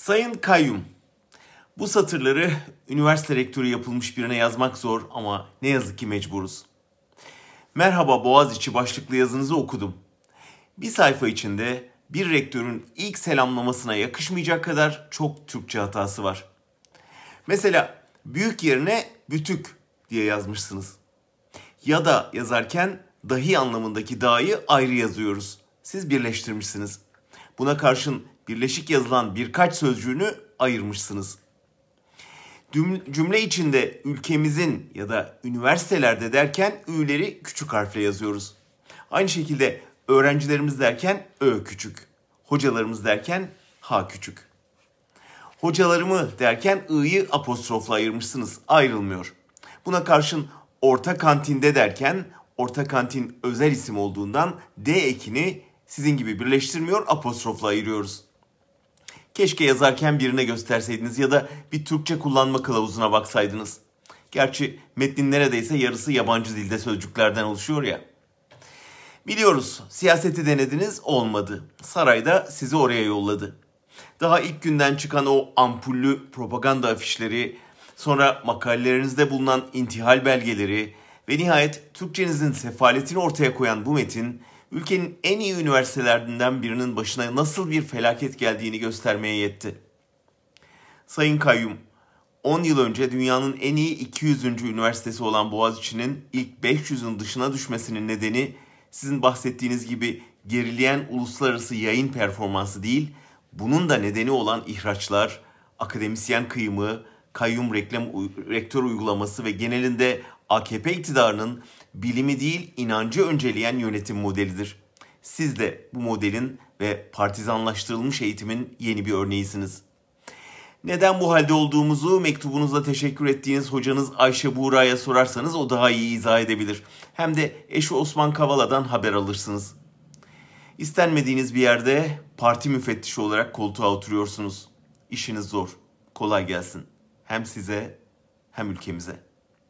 Sayın Kayyum, bu satırları üniversite rektörü yapılmış birine yazmak zor ama ne yazık ki mecburuz. Merhaba Boğaziçi başlıklı yazınızı okudum. Bir sayfa içinde bir rektörün ilk selamlamasına yakışmayacak kadar çok Türkçe hatası var. Mesela büyük yerine bütük diye yazmışsınız. Ya da yazarken dahi anlamındaki da'yı ayrı yazıyoruz. Siz birleştirmişsiniz. Buna karşın birleşik yazılan birkaç sözcüğünü ayırmışsınız. Cümle içinde ülkemizin ya da üniversitelerde derken ü'leri küçük harfle yazıyoruz. Aynı şekilde öğrencilerimiz derken ö küçük, hocalarımız derken ha küçük. Hocalarımı derken i'yi apostrofla ayırmışsınız, ayrılmıyor. Buna karşın orta kantinde derken orta kantin özel isim olduğundan D ekini sizin gibi birleştirmiyor apostrofla ayırıyoruz. Keşke yazarken birine gösterseydiniz ya da bir Türkçe kullanma kılavuzuna baksaydınız. Gerçi metnin neredeyse yarısı yabancı dilde sözcüklerden oluşuyor ya. Biliyoruz siyaseti denediniz olmadı. Sarayda sizi oraya yolladı. Daha ilk günden çıkan o ampullü propaganda afişleri, sonra makalelerinizde bulunan intihal belgeleri ve nihayet Türkçenizin sefaletini ortaya koyan bu metin ülkenin en iyi üniversitelerinden birinin başına nasıl bir felaket geldiğini göstermeye yetti. Sayın Kayyum, 10 yıl önce dünyanın en iyi 200. üniversitesi olan Boğaziçi'nin ilk 500'ün dışına düşmesinin nedeni sizin bahsettiğiniz gibi gerileyen uluslararası yayın performansı değil, bunun da nedeni olan ihraçlar, akademisyen kıyımı, kayyum reklam rektör uygulaması ve genelinde AKP iktidarının bilimi değil inancı önceleyen yönetim modelidir. Siz de bu modelin ve partizanlaştırılmış eğitimin yeni bir örneğisiniz. Neden bu halde olduğumuzu mektubunuzla teşekkür ettiğiniz hocanız Ayşe Buğra'ya sorarsanız o daha iyi izah edebilir. Hem de eşi Osman Kavala'dan haber alırsınız. İstenmediğiniz bir yerde parti müfettişi olarak koltuğa oturuyorsunuz. İşiniz zor. Kolay gelsin. Hem size hem ülkemize.